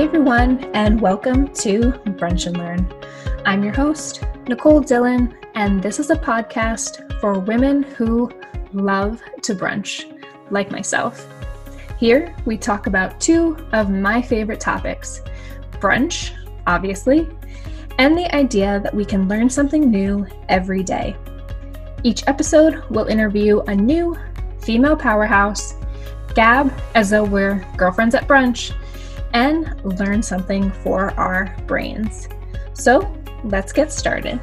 Hey everyone, and welcome to Brunch and Learn. I'm your host, Nicole Dillon, and this is a podcast for women who love to brunch, like myself. Here, we talk about two of my favorite topics brunch, obviously, and the idea that we can learn something new every day. Each episode will interview a new female powerhouse, gab as though we're girlfriends at brunch and learn something for our brains. So let's get started.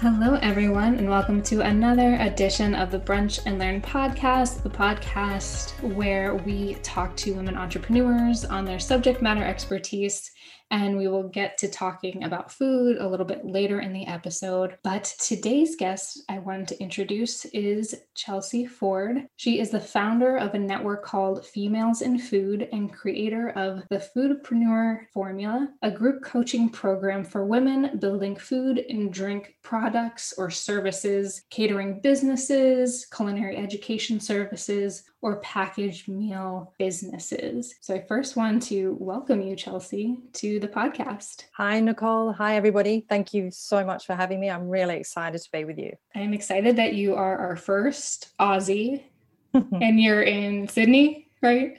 Hello, everyone, and welcome to another edition of the Brunch and Learn podcast, the podcast where we talk to women entrepreneurs on their subject matter expertise and we will get to talking about food a little bit later in the episode. But today's guest I wanted to introduce is Chelsea Ford. She is the founder of a network called Females in Food and creator of the Foodpreneur Formula, a group coaching program for women building food and drink products or services, catering businesses, culinary education services, or packaged meal businesses. So I first want to welcome you, Chelsea, to the podcast. Hi, Nicole. Hi, everybody. Thank you so much for having me. I'm really excited to be with you. I'm excited that you are our first Aussie and you're in Sydney, right?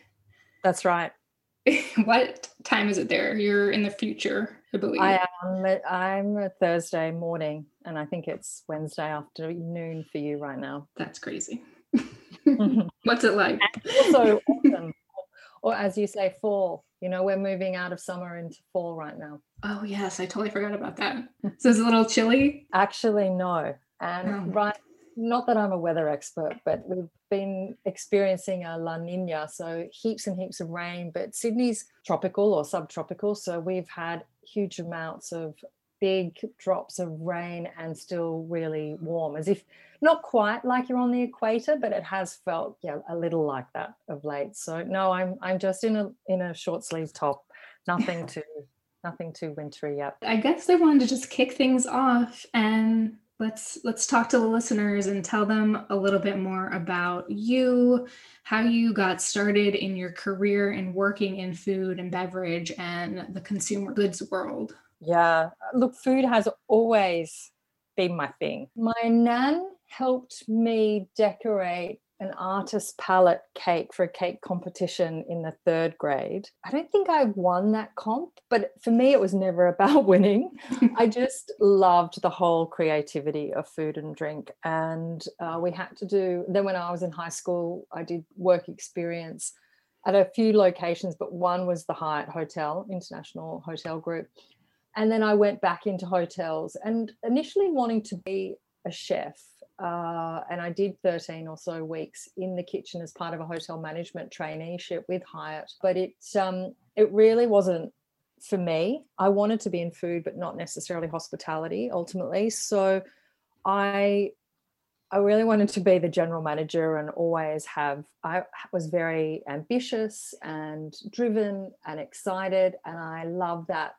That's right. what time is it there? You're in the future, I believe. I am. I'm a Thursday morning, and I think it's Wednesday afternoon for you right now. That's crazy. Mm-hmm. What's it like? also autumn, or as you say, fall. You know, we're moving out of summer into fall right now. Oh yes, I totally forgot about that. So it's a little chilly. Actually, no. And oh. right, not that I'm a weather expert, but we've been experiencing a La Nina, so heaps and heaps of rain. But Sydney's tropical or subtropical, so we've had huge amounts of big drops of rain and still really warm, as if not quite like you're on the equator, but it has felt yeah a little like that of late. So no, I'm I'm just in a in a short sleeve top, nothing too nothing too wintry yet. I guess I wanted to just kick things off and let's let's talk to the listeners and tell them a little bit more about you how you got started in your career in working in food and beverage and the consumer goods world yeah look food has always been my thing my nan helped me decorate an artist palette cake for a cake competition in the third grade. I don't think I won that comp, but for me, it was never about winning. I just loved the whole creativity of food and drink. And uh, we had to do, then when I was in high school, I did work experience at a few locations, but one was the Hyatt Hotel, International Hotel Group. And then I went back into hotels and initially wanting to be a chef uh, and I did 13 or so weeks in the kitchen as part of a hotel management traineeship with Hyatt. But it um, it really wasn't for me. I wanted to be in food, but not necessarily hospitality ultimately. So I I really wanted to be the general manager and always have I was very ambitious and driven and excited and I love that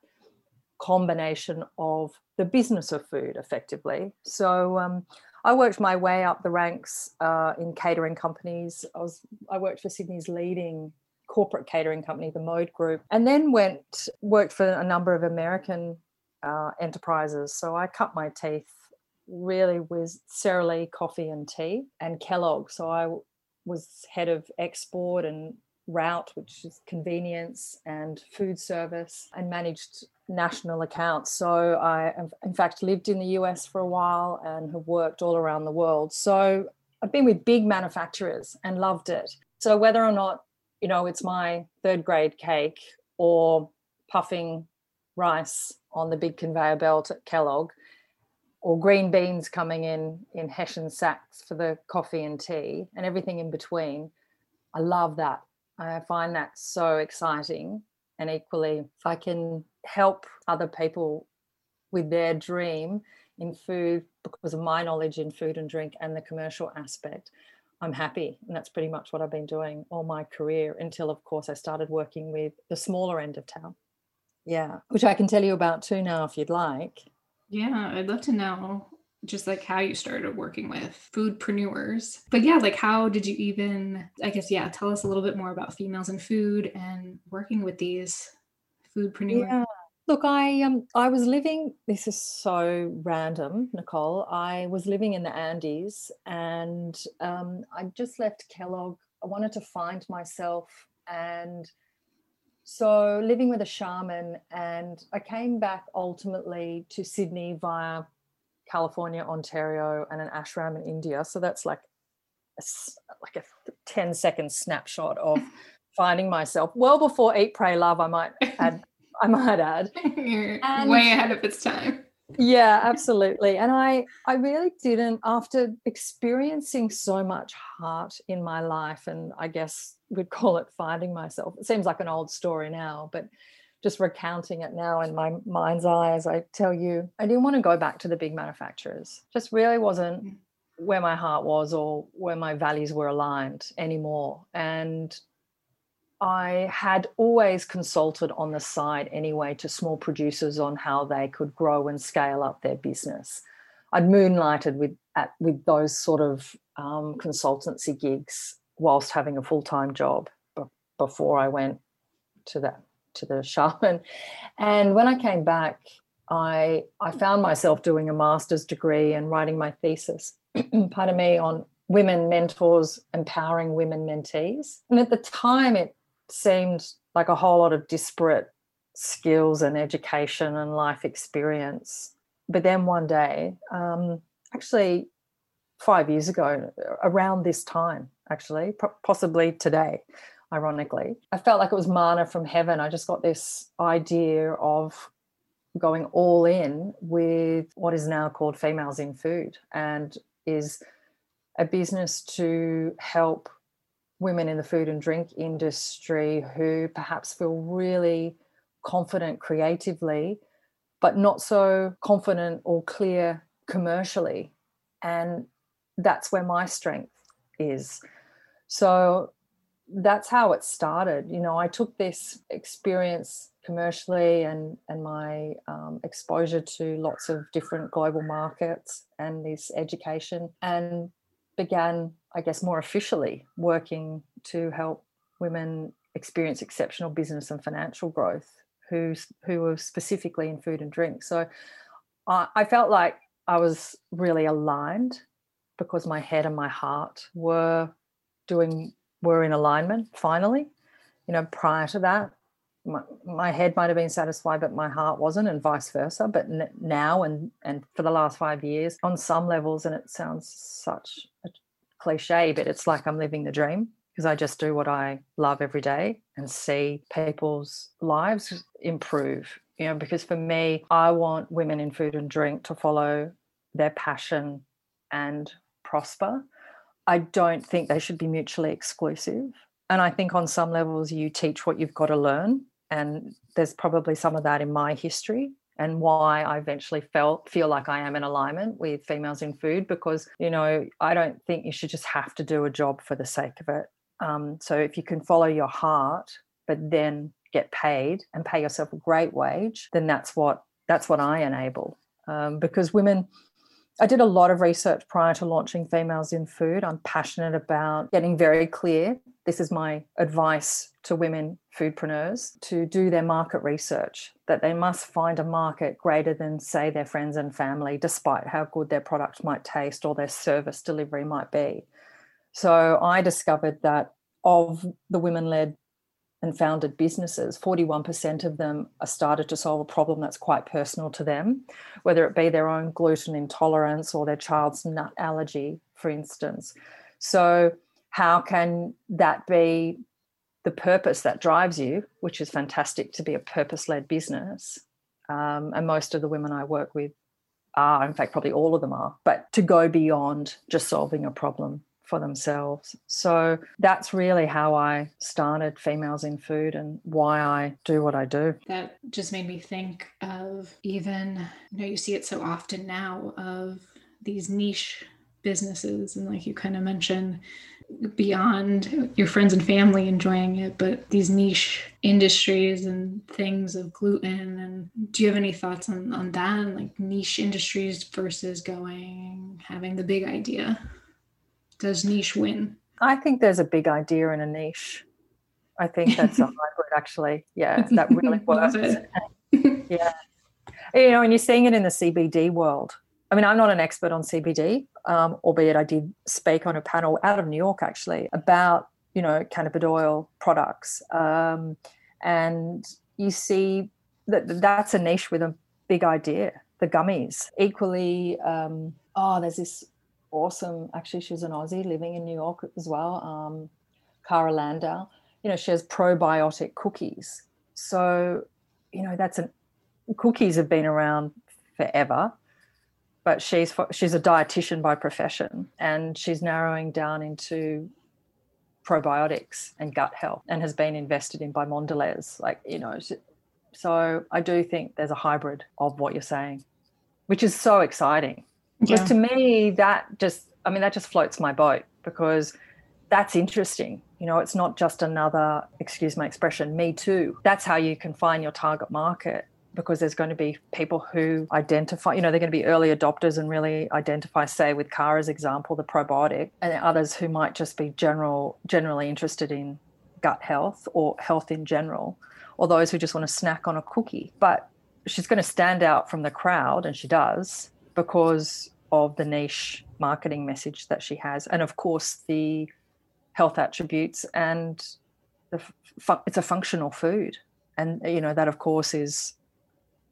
combination of the business of food effectively. So um, I worked my way up the ranks uh, in catering companies. I was I worked for Sydney's leading corporate catering company, the Mode Group, and then went worked for a number of American uh, enterprises. So I cut my teeth really with Sara Lee Coffee and Tea and Kellogg. So I was head of export and route, which is convenience and food service, and managed national accounts. So I, in fact, lived in the US for a while and have worked all around the world. So I've been with big manufacturers and loved it. So whether or not, you know, it's my third grade cake or puffing rice on the big conveyor belt at Kellogg, or green beans coming in in Hessian sacks for the coffee and tea, and everything in between. I love that. I find that so exciting. And equally, if I can help other people with their dream in food because of my knowledge in food and drink and the commercial aspect, I'm happy. And that's pretty much what I've been doing all my career until, of course, I started working with the smaller end of town. Yeah, which I can tell you about too now if you'd like. Yeah, I'd love to know just like how you started working with foodpreneurs. But yeah, like how did you even, I guess, yeah, tell us a little bit more about females in food and working with these foodpreneurs. Yeah. Look, I um I was living this is so random, Nicole. I was living in the Andes and um I just left Kellogg. I wanted to find myself and so living with a shaman and I came back ultimately to Sydney via California, Ontario, and an ashram in India. So that's like a, like a 10 second snapshot of finding myself well before Eat, Pray, Love. I might add. I might add. You're and, way ahead of its time. Yeah, absolutely. And I I really didn't after experiencing so much heart in my life and I guess we'd call it finding myself. It seems like an old story now, but just recounting it now in my mind's eye as I tell you, I didn't want to go back to the big manufacturers. Just really wasn't where my heart was or where my values were aligned anymore. And I had always consulted on the side anyway to small producers on how they could grow and scale up their business. I'd moonlighted with at, with those sort of um, consultancy gigs whilst having a full time job b- before I went to that to the shaman. And when I came back, I I found myself doing a master's degree and writing my thesis, pardon me, on women mentors empowering women mentees. And at the time, it seemed like a whole lot of disparate skills and education and life experience. But then one day, um, actually five years ago, around this time, actually, possibly today, ironically. I felt like it was manna from heaven. I just got this idea of going all in with what is now called Females in Food and is a business to help women in the food and drink industry who perhaps feel really confident creatively, but not so confident or clear commercially. And that's where my strength is. So that's how it started. You know, I took this experience commercially and and my um, exposure to lots of different global markets and this education and began, I guess, more officially working to help women experience exceptional business and financial growth who who were specifically in food and drink. So I, I felt like I was really aligned because my head and my heart were doing were in alignment finally. You know, prior to that, my, my head might have been satisfied, but my heart wasn't, and vice versa. But n- now and and for the last five years, on some levels, and it sounds such cliche, but it's like I'm living the dream because I just do what I love every day and see people's lives improve. You know, because for me, I want women in food and drink to follow their passion and prosper I don't think they should be mutually exclusive. And I think on some levels, you teach what you've got to learn. And there's probably some of that in my history and why I eventually felt feel like I am in alignment with females in food because you know I don't think you should just have to do a job for the sake of it. Um, so if you can follow your heart, but then get paid and pay yourself a great wage, then that's what that's what I enable. Um, because women I did a lot of research prior to launching Females in Food. I'm passionate about getting very clear. This is my advice to women foodpreneurs to do their market research, that they must find a market greater than, say, their friends and family, despite how good their product might taste or their service delivery might be. So I discovered that of the women led and founded businesses, 41% of them are started to solve a problem that's quite personal to them, whether it be their own gluten intolerance or their child's nut allergy, for instance. So, how can that be the purpose that drives you, which is fantastic to be a purpose led business? Um, and most of the women I work with are, in fact, probably all of them are, but to go beyond just solving a problem for themselves. So that's really how I started Females in Food and why I do what I do. That just made me think of even, you know, you see it so often now of these niche businesses and like you kind of mentioned beyond your friends and family enjoying it but these niche industries and things of gluten and do you have any thoughts on on that and like niche industries versus going having the big idea does niche win? I think there's a big idea in a niche. I think that's a hybrid actually. Yeah that really works. yeah. You know and you're seeing it in the cbd world. I mean, I'm not an expert on CBD, um, albeit I did speak on a panel out of New York actually about you know cannabidiol products, um, and you see that that's a niche with a big idea. The gummies, equally. Um, oh, there's this awesome. Actually, she's an Aussie living in New York as well. Um, Cara Landau. You know, she has probiotic cookies. So, you know, that's an cookies have been around forever but she's she's a dietitian by profession and she's narrowing down into probiotics and gut health and has been invested in by Mondelez like you know so I do think there's a hybrid of what you're saying which is so exciting because yeah. to me that just I mean that just floats my boat because that's interesting you know it's not just another excuse my expression me too that's how you can find your target market because there's going to be people who identify, you know, they're going to be early adopters and really identify, say, with Cara's example, the probiotic, and others who might just be general, generally interested in gut health or health in general, or those who just want to snack on a cookie. But she's going to stand out from the crowd, and she does, because of the niche marketing message that she has, and of course the health attributes and the, it's a functional food. And you know that of course is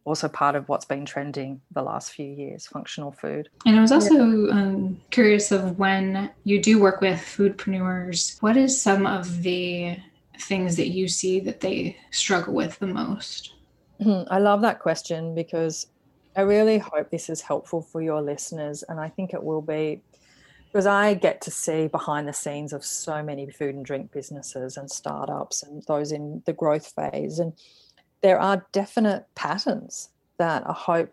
also part of what's been trending the last few years functional food. And i was also um, curious of when you do work with foodpreneurs what is some of the things that you see that they struggle with the most? Hmm, i love that question because i really hope this is helpful for your listeners and i think it will be because I get to see behind the scenes of so many food and drink businesses and startups and those in the growth phase. And there are definite patterns that I hope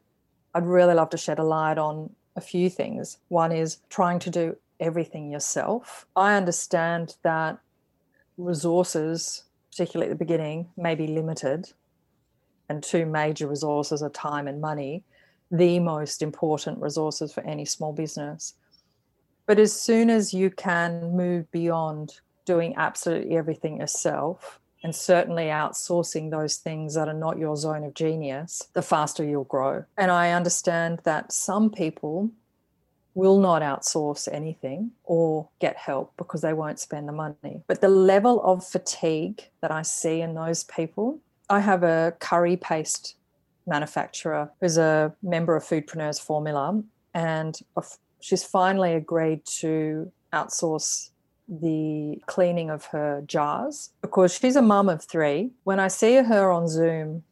I'd really love to shed a light on a few things. One is trying to do everything yourself. I understand that resources, particularly at the beginning, may be limited, and two major resources are time and money, the most important resources for any small business. But as soon as you can move beyond doing absolutely everything yourself, and certainly outsourcing those things that are not your zone of genius, the faster you'll grow. And I understand that some people will not outsource anything or get help because they won't spend the money. But the level of fatigue that I see in those people, I have a curry paste manufacturer who's a member of Foodpreneurs Formula, and she's finally agreed to outsource the cleaning of her jars because she's a mum of three. When I see her on Zoom,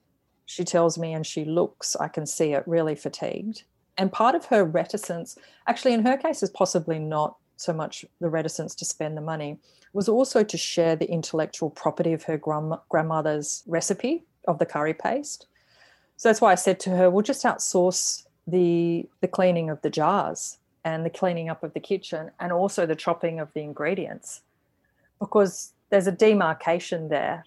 she tells me and she looks, I can see it, really fatigued. And part of her reticence, actually, in her case, is possibly not so much the reticence to spend the money, was also to share the intellectual property of her grandmother's recipe of the curry paste. So that's why I said to her, we'll just outsource the the cleaning of the jars and the cleaning up of the kitchen and also the chopping of the ingredients because there's a demarcation there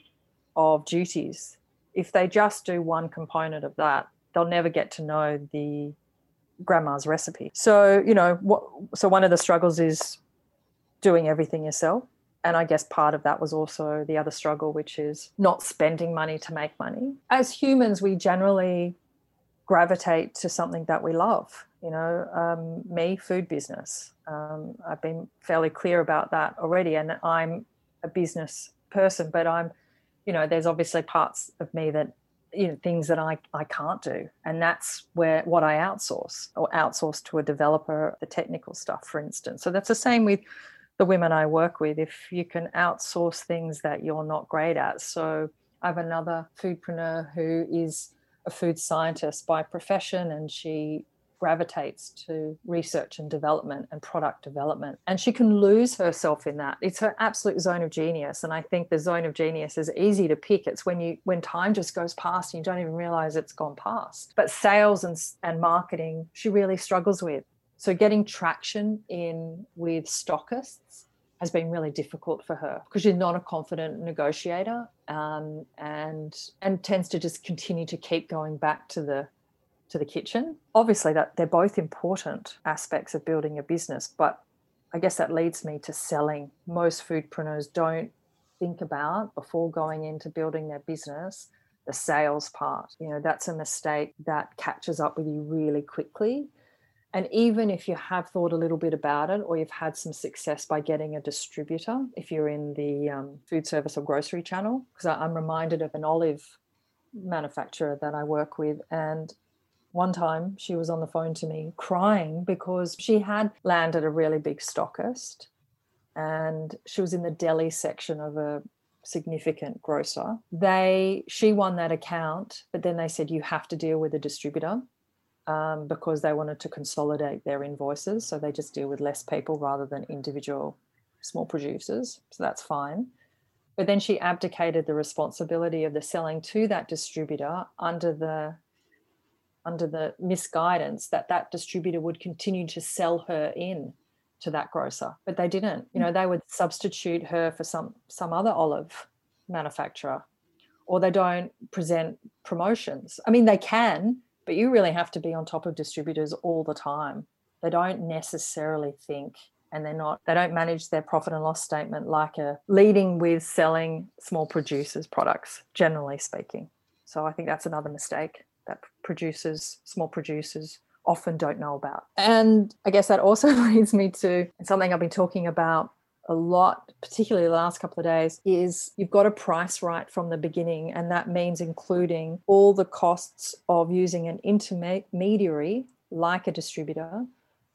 of duties. If they just do one component of that, they'll never get to know the grandma's recipe. So, you know, what, so one of the struggles is doing everything yourself. And I guess part of that was also the other struggle, which is not spending money to make money. As humans, we generally gravitate to something that we love you know um, me food business. Um, i've been fairly clear about that already. And i'm a business person but i'm you know there's obviously parts of me that you know things that i i can't do. And that's where what i outsource or outsource to a developer the technical stuff for instance. So that's the same with the women i work with if you can outsource things that you're not great at so i have another foodpreneur who is a food scientist by profession and she gravitates to research and development and product development. And she can lose herself in that. It's her absolute zone of genius. And I think the zone of genius is easy to pick. It's when you when time just goes past and you don't even realize it's gone past. But sales and, and marketing, she really struggles with. So getting traction in with stockists has been really difficult for her because she's not a confident negotiator um, and and tends to just continue to keep going back to the to the kitchen. Obviously, that they're both important aspects of building a business, but I guess that leads me to selling. Most foodpreneurs don't think about before going into building their business the sales part. You know, that's a mistake that catches up with you really quickly. And even if you have thought a little bit about it, or you've had some success by getting a distributor, if you're in the um, food service or grocery channel, because I'm reminded of an olive manufacturer that I work with, and one time she was on the phone to me crying because she had landed a really big stockist and she was in the deli section of a significant grocer. They she won that account, but then they said you have to deal with a distributor um, because they wanted to consolidate their invoices, so they just deal with less people rather than individual small producers. So that's fine. But then she abdicated the responsibility of the selling to that distributor under the under the misguidance that that distributor would continue to sell her in to that grocer but they didn't you know they would substitute her for some some other olive manufacturer or they don't present promotions i mean they can but you really have to be on top of distributors all the time they don't necessarily think and they're not they don't manage their profit and loss statement like a leading with selling small producers products generally speaking so i think that's another mistake that producers, small producers, often don't know about. And I guess that also leads me to something I've been talking about a lot, particularly the last couple of days, is you've got to price right from the beginning. And that means including all the costs of using an intermediary like a distributor,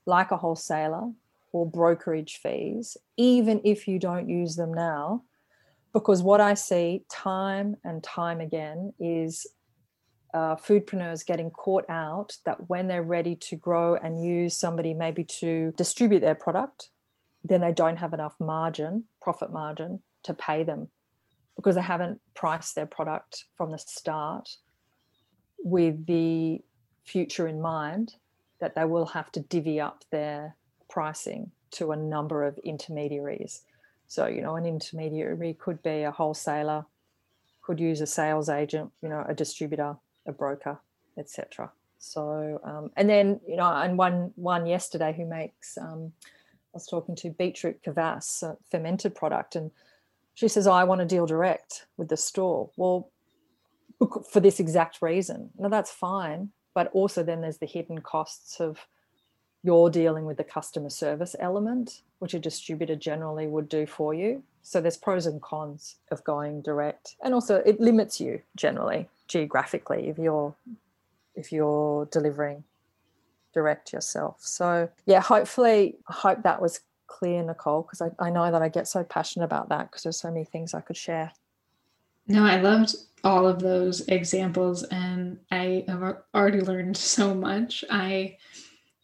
like a wholesaler, or brokerage fees, even if you don't use them now. Because what I see time and time again is uh, foodpreneurs getting caught out that when they're ready to grow and use somebody maybe to distribute their product, then they don't have enough margin, profit margin, to pay them because they haven't priced their product from the start with the future in mind that they will have to divvy up their pricing to a number of intermediaries. So, you know, an intermediary could be a wholesaler, could use a sales agent, you know, a distributor, a broker, etc. So, um, and then you know, and one one yesterday who makes, um, was talking to beetroot kvass, a fermented product, and she says, oh, "I want to deal direct with the store." Well, for this exact reason. Now that's fine, but also then there's the hidden costs of you're dealing with the customer service element, which a distributor generally would do for you. So there's pros and cons of going direct, and also it limits you generally geographically if you're if you're delivering direct yourself. So yeah, hopefully I hope that was clear, Nicole, because I, I know that I get so passionate about that because there's so many things I could share. No, I loved all of those examples and I have already learned so much. I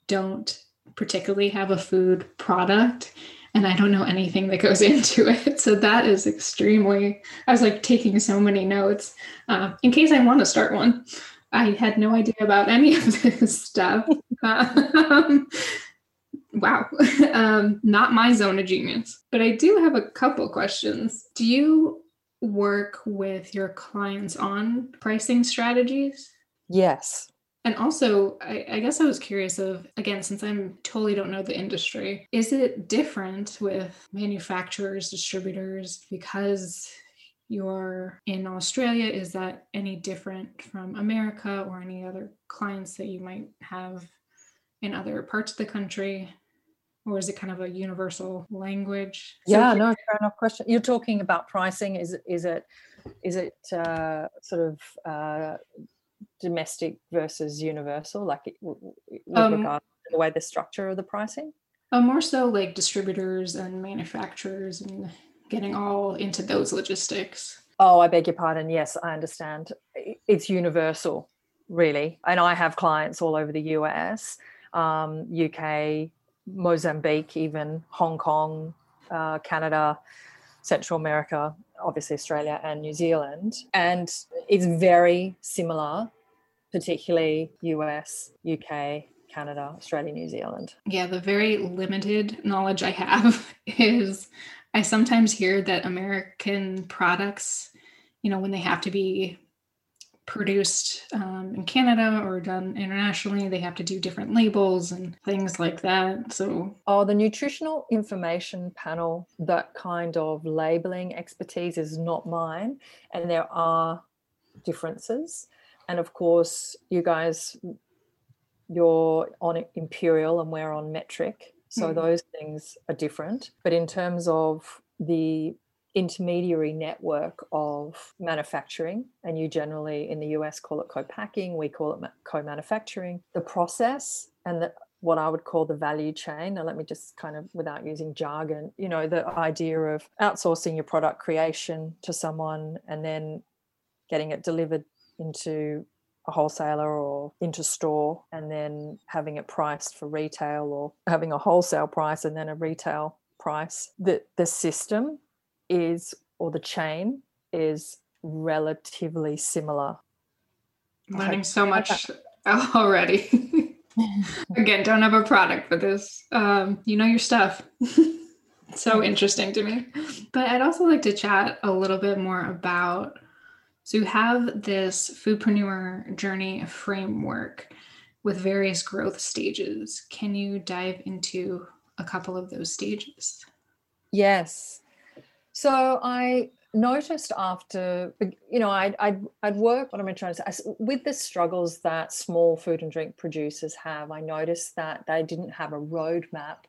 don't particularly have a food product and I don't know anything that goes into it. So that is extremely, I was like taking so many notes uh, in case I want to start one. I had no idea about any of this stuff. Um, wow, um, not my zone of genius. But I do have a couple questions. Do you work with your clients on pricing strategies? Yes. And also, I, I, guess I was curious of again, since I'm totally don't know the industry, is it different with manufacturers, distributors, because you're in Australia? Is that any different from America or any other clients that you might have in other parts of the country? Or is it kind of a universal language? Yeah, so- no, fair enough question. You're talking about pricing. Is is it is it uh, sort of uh, domestic versus universal, like with um, regard to the way the structure of the pricing? Uh, more so like distributors and manufacturers and getting all into those logistics. Oh, I beg your pardon. Yes, I understand. It's universal, really. And I have clients all over the US, um, UK, Mozambique, even Hong Kong, uh, Canada, Central America, obviously Australia and New Zealand. And it's very similar particularly US, UK, Canada, Australia, New Zealand. Yeah, the very limited knowledge I have is I sometimes hear that American products, you know, when they have to be produced um, in Canada or done internationally, they have to do different labels and things like that. So, oh, the nutritional information panel, that kind of labeling expertise is not mine, and there are differences. And of course, you guys, you're on Imperial and we're on Metric. So mm-hmm. those things are different. But in terms of the intermediary network of manufacturing, and you generally in the US call it co-packing, we call it co-manufacturing. The process and the what I would call the value chain. Now, let me just kind of, without using jargon, you know, the idea of outsourcing your product creation to someone and then getting it delivered into a wholesaler or into store and then having it priced for retail or having a wholesale price and then a retail price. The the system is or the chain is relatively similar. Learning so much already. Again, don't have a product for this. Um, you know your stuff. so interesting to me. But I'd also like to chat a little bit more about so you have this foodpreneur journey framework with various growth stages. Can you dive into a couple of those stages? Yes. So I noticed after you know I'd, I'd i'd work what am i trying to say? With the struggles that small food and drink producers have i noticed that they didn't have a roadmap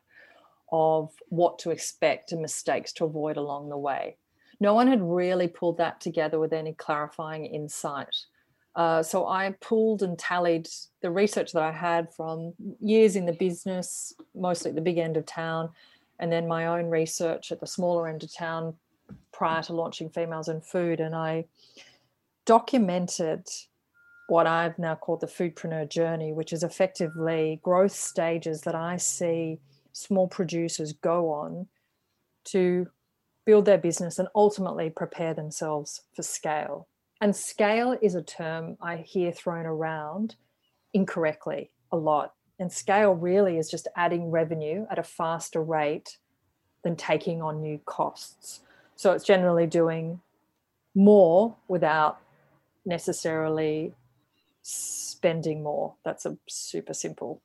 of what to expect and mistakes to avoid along the way. No one had really pulled that together with any clarifying insight. Uh, so i pulled and tallied the research that i had from years in the business mostly at the big end of town and then my own research at the smaller end of town prior to launching Females in Food, and I documented what I've now called the foodpreneur journey, which is effectively growth stages that I see small producers go on to build their business and ultimately prepare themselves for scale. And scale is a term I hear thrown around incorrectly a lot. And scale really is just adding revenue at a faster rate than taking on new costs. So it's generally doing more without necessarily spending more. That's a super simple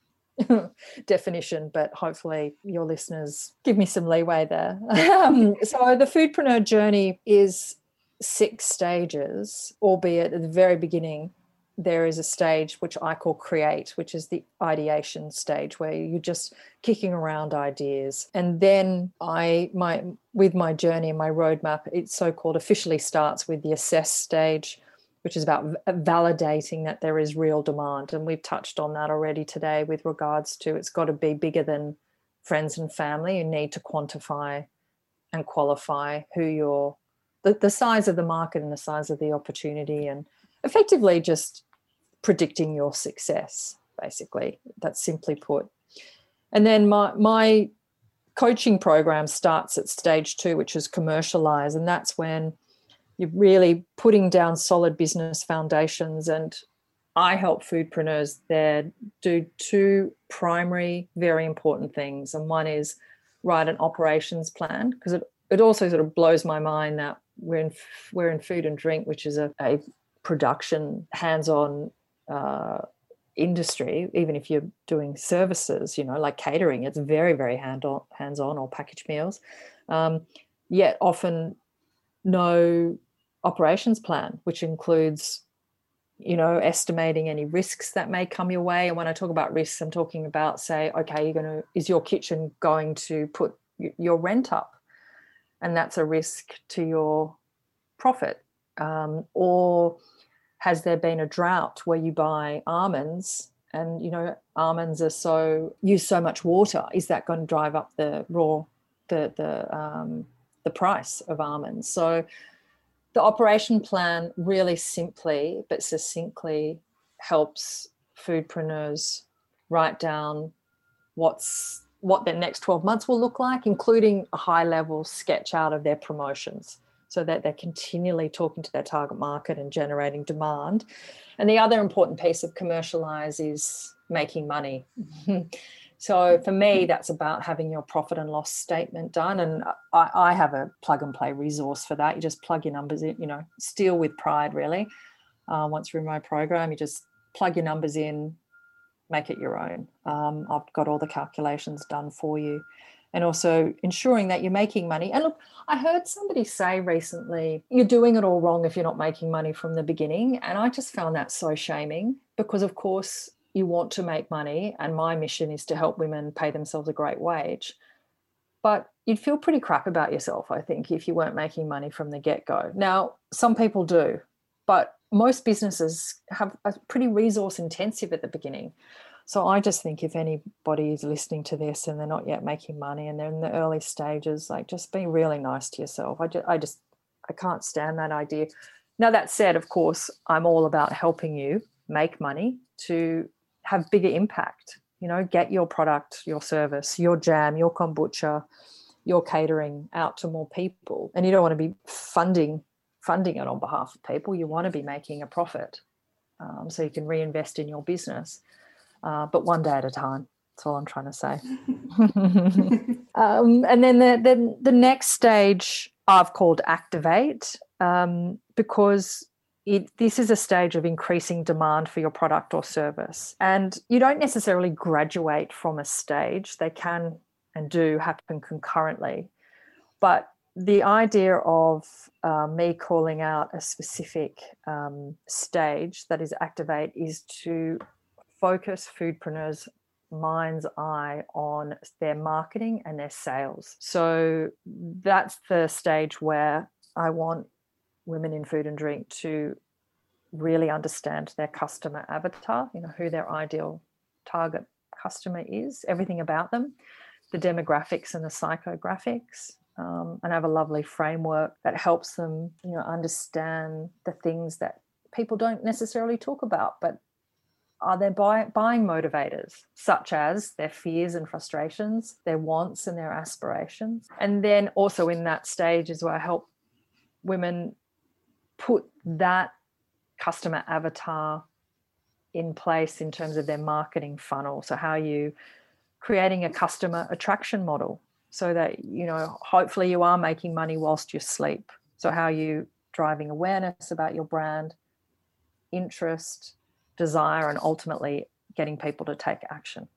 definition, but hopefully your listeners give me some leeway there. um, so the foodpreneur journey is six stages, albeit at the very beginning there is a stage which I call create, which is the ideation stage where you're just kicking around ideas. And then I my with my journey and my roadmap, it so-called officially starts with the assess stage, which is about validating that there is real demand. And we've touched on that already today with regards to it's got to be bigger than friends and family. You need to quantify and qualify who you're the, the size of the market and the size of the opportunity and effectively just predicting your success basically. That's simply put. And then my my coaching program starts at stage 2 which is commercialize and that's when you're really putting down solid business foundations. And I help foodpreneurs there do two primary very important things. And one is write an operations plan because it, it also sort of blows my mind that we're in we're in food and drink which is a, a production hands-on uh, industry, even if you're doing services, you know, like catering, it's very, very hand on, hands-on or packaged meals. Um, yet often no operations plan, which includes, you know, estimating any risks that may come your way. And when I talk about risks, I'm talking about, say, okay, you're going to, is your kitchen going to put your rent up? And that's a risk to your profit. Um, or has there been a drought where you buy almonds and you know almonds are so use so much water is that going to drive up the raw the the um, the price of almonds? So the operation plan really simply but succinctly helps foodpreneurs write down what's what their next 12 months will look like including a high level sketch out of their promotions so that they're continually talking to their target market and generating demand. And the other important piece of commercialize is making money. so for me, that's about having your profit and loss statement done. And I, I, have a plug and play resource for that. You just plug your numbers in, you know, steal with pride, really. Uh, once you're in my program, you just plug your numbers in, make it your own. Um, I've got all the calculations done for you. And also ensuring that you're making money. And look, I heard somebody say recently, you're doing it all wrong if you're not making money from the beginning. And I just found that so shaming because, of course, you want to make money. And my mission is to help women pay themselves a great wage. But you'd feel pretty crap about yourself, I think, if you weren't making money from the get go. Now, some people do, but most businesses have a pretty resource intensive at the beginning. So I just think if anybody is listening to this and they're not yet making money and they're in the early stages, like just be really nice to yourself. I just, I just, I can't stand that idea. Now that said, of course, I'm all about helping you make money to have bigger impact. You know, get your product, your service, your jam, your kombucha, your catering out to more people. And you don't want to be funding funding it on behalf of people. You want to be making a profit um, so you can reinvest in your business, uh, but one day at a time. That's all I'm trying to say. um, and then the, the, the next stage I've called activate um, because it, this is a stage of increasing demand for your product or service. And you don't necessarily graduate from a stage, they can and do happen concurrently. But the idea of uh, me calling out a specific um, stage that is activate is to focus foodpreneurs mind's eye on their marketing and their sales. So that's the stage where i want women in food and drink to really understand their customer avatar you know who their ideal target customer is everything about them the demographics and the psychographics um, and have a lovely framework that helps them, you know, understand the things that people don't necessarily talk about, but are their buy, buying motivators, such as their fears and frustrations, their wants and their aspirations. And then also in that stage is where I help women put that customer avatar in place in terms of their marketing funnel. So, how you creating a customer attraction model so that you know hopefully you are making money whilst you sleep. So how are you driving awareness about your brand interest desire and ultimately getting people to take action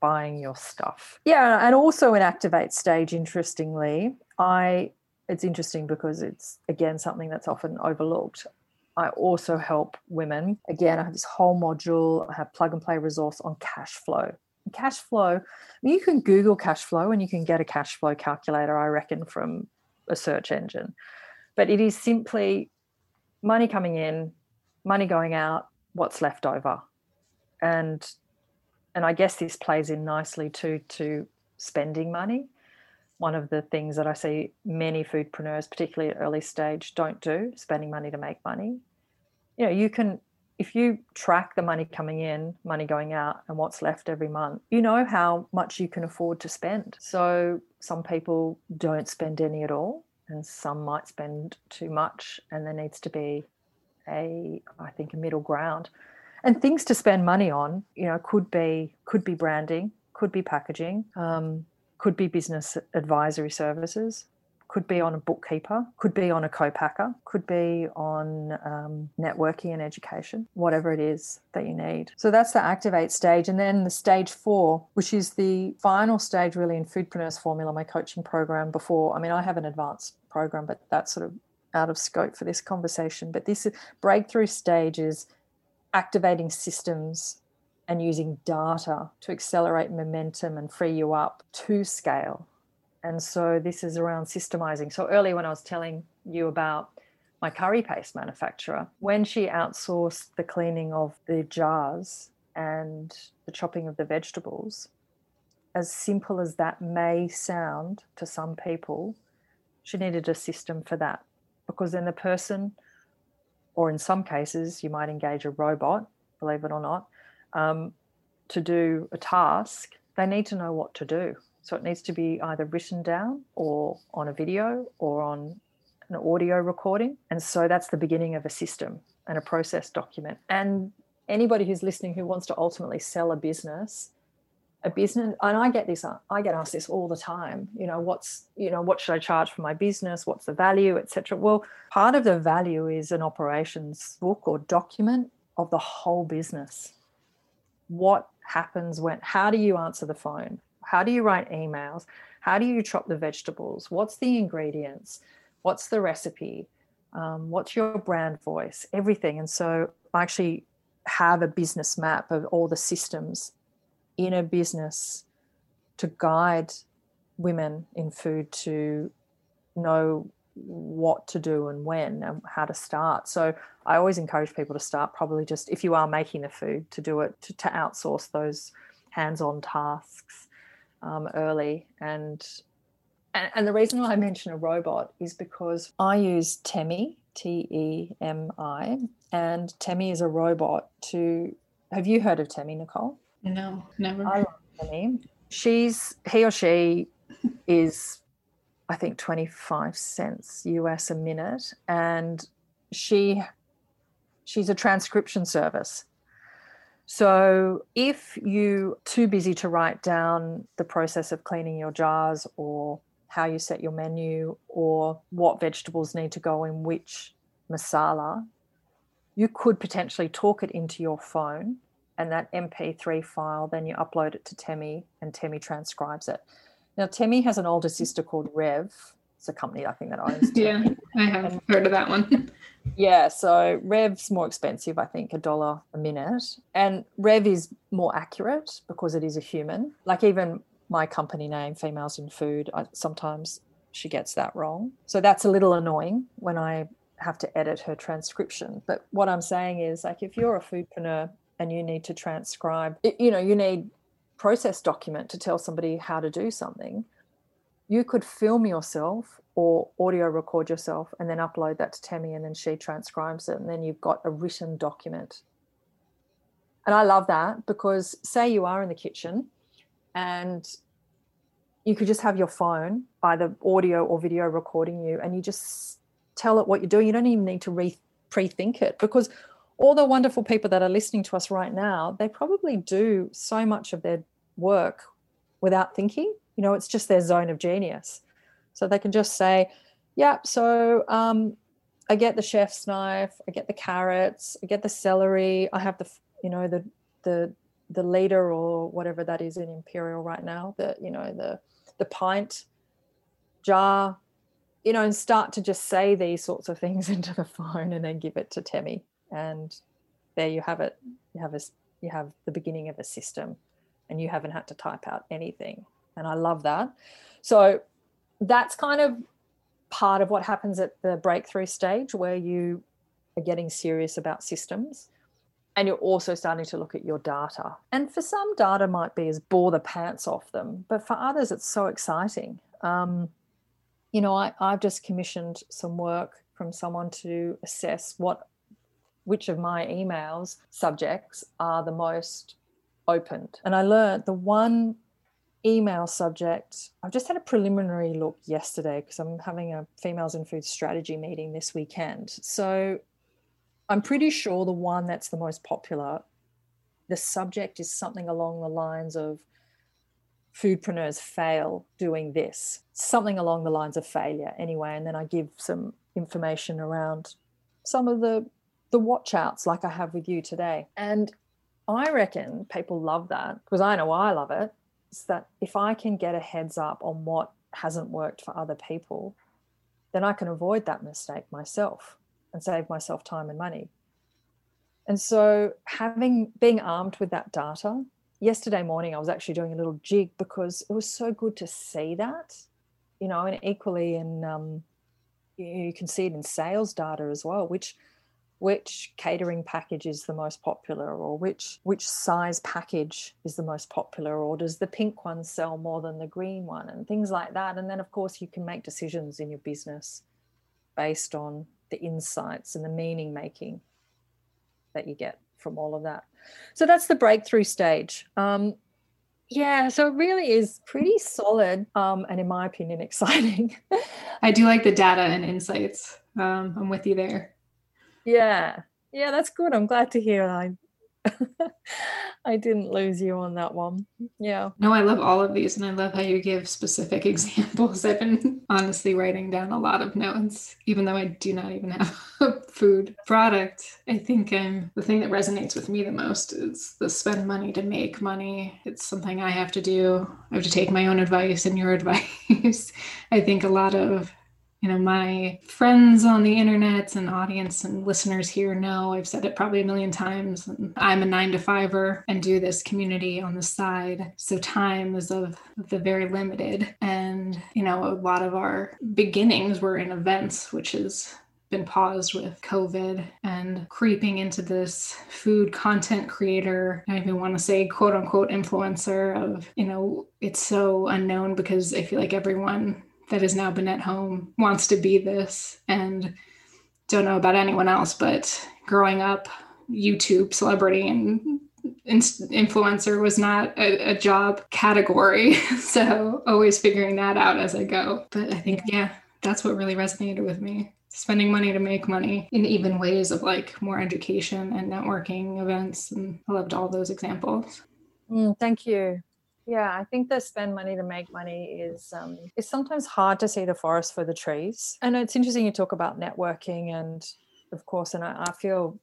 buying your stuff? Yeah and also in activate stage interestingly i it's interesting because it's again something that's often overlooked. I also help women. Again, I have this whole module, I have plug and play resource on cash flow cash flow you can google cash flow and you can get a cash flow calculator i reckon from a search engine. But it is simply money coming in money going out what's left over. And and i guess this plays in nicely too to spending money. One of the things that i see many foodpreneurs particularly at early stage don't do spending money to make money. You know you can if you track the money coming in, money going out, and what's left every month, you know how much you can afford to spend. So some people don't spend any at all, and some might spend too much, and there needs to be a, I think, a middle ground. And things to spend money on, you know, could be could be branding, could be packaging, um, could be business advisory services, could be on a bookkeeper, could be on a co-packer, could be on um, networking and education, whatever it is that you need. So that's the activate stage. And then the stage four, which is the final stage really in Foodpreneurs Formula, my coaching program before. I mean, I have an advanced program, but that's sort of out of scope for this conversation. But this breakthrough stage is activating systems and using data to accelerate momentum and free you up to scale and so this is around systemizing. So earlier when I was telling you about my curry paste manufacturer, when she outsourced the cleaning of the jars and the chopping of the vegetables, as simple as that may sound to some people, she needed a system for that. Because then the person, or in some cases, you might engage a robot, believe it or not, um, to do a task, they need to know what to do. So it needs to be either written down or on a video or on an audio recording. And so that's the beginning of a system and a process document. And anybody who's listening who wants to ultimately sell a business a business and i get this i get asked this all the time you know what's you know what should i charge for my business what's the value etc well part of the value is an operations book or document of the whole business what happens when how do you answer the phone how do you write emails? How do you chop the vegetables? What's the ingredients? What's the recipe? Um, what's your brand voice? Everything. And so i actually have a business map of all the systems in a business to guide women in food to know what to do and when and how to start. So I always encourage people to start probably just if you are making the food to do it to, to outsource those hands-on tasks um, early and, and and the reason why I mention a robot is because I use Temi T E M I and Temi is a robot to have you heard of Temi Nicole? No, never. I love Temi. She's he or she is I think 25 cents US a minute. And she she's a transcription service. So if you're too busy to write down the process of cleaning your jars or how you set your menu or what vegetables need to go in which masala, you could potentially talk it into your phone and that MP3 file, then you upload it to Temi and Temi transcribes it. Now, Temi has an older sister called Rev. It's a company I think that owns. yeah, I have and, heard of that one. yeah, so Rev's more expensive, I think, a dollar a minute, and Rev is more accurate because it is a human. Like even my company name, Females in Food, I, sometimes she gets that wrong. So that's a little annoying when I have to edit her transcription. But what I'm saying is, like, if you're a foodpreneur and you need to transcribe, you know, you need process document to tell somebody how to do something, you could film yourself or audio record yourself and then upload that to Temi and then she transcribes it and then you've got a written document. And I love that because say you are in the kitchen and you could just have your phone, either audio or video recording you, and you just tell it what you're doing. You don't even need to re- pre think it because all the wonderful people that are listening to us right now, they probably do so much of their work without thinking. You know, it's just their zone of genius. So they can just say, yeah, so um, I get the chef's knife, I get the carrots, I get the celery, I have the, you know, the, the, the liter or whatever that is in imperial right now the you know the the pint jar you know and start to just say these sorts of things into the phone and then give it to temi. And there you have it. You have a you have the beginning of a system and you haven't had to type out anything and i love that. So that's kind of part of what happens at the breakthrough stage where you are getting serious about systems and you're also starting to look at your data. And for some data might be as bore the pants off them but for others it's so exciting. Um, you know I, i've just commissioned some work from someone to assess what which of my emails subjects are the most opened. And I learned the one email subject, I've just had a preliminary look yesterday because I'm having a females in food strategy meeting this weekend. So I'm pretty sure the one that's the most popular, the subject is something along the lines of foodpreneurs fail doing this, something along the lines of failure anyway. And then I give some information around some of the the watch outs like I have with you today. And I reckon people love that because I know I love it. That if I can get a heads up on what hasn't worked for other people, then I can avoid that mistake myself and save myself time and money. And so having being armed with that data, yesterday morning I was actually doing a little jig because it was so good to see that, you know, and equally in um, you can see it in sales data as well, which which catering package is the most popular or which which size package is the most popular or does the pink one sell more than the green one and things like that. And then of course you can make decisions in your business based on the insights and the meaning making that you get from all of that. So that's the breakthrough stage. Um, yeah so it really is pretty solid um, and in my opinion exciting. I do like the data and insights. Um, i'm with you there yeah. Yeah, that's good. I'm glad to hear I I didn't lose you on that one. Yeah. No, I love all of these and I love how you give specific examples. I've been honestly writing down a lot of notes, even though I do not even have a food product. I think um, the thing that resonates with me the most is the spend money to make money. It's something I have to do. I have to take my own advice and your advice. I think a lot of you know, my friends on the internet and audience and listeners here know I've said it probably a million times. I'm a nine to fiver and do this community on the side. So time is of the very limited. And, you know, a lot of our beginnings were in events, which has been paused with COVID and creeping into this food content creator. I even want to say quote unquote influencer of, you know, it's so unknown because I feel like everyone that has now been at home wants to be this and don't know about anyone else but growing up youtube celebrity and influencer was not a, a, job category. So always figuring that out as i go. But i think yeah that's what really resonated with me spending money to make money in even ways of like more education and networking events. And i loved all those examples. Mm, thank you yeah, I think the spend money to make money is um, it's sometimes hard to see the forest for the trees. And it's interesting you talk about networking and of course, and I, I feel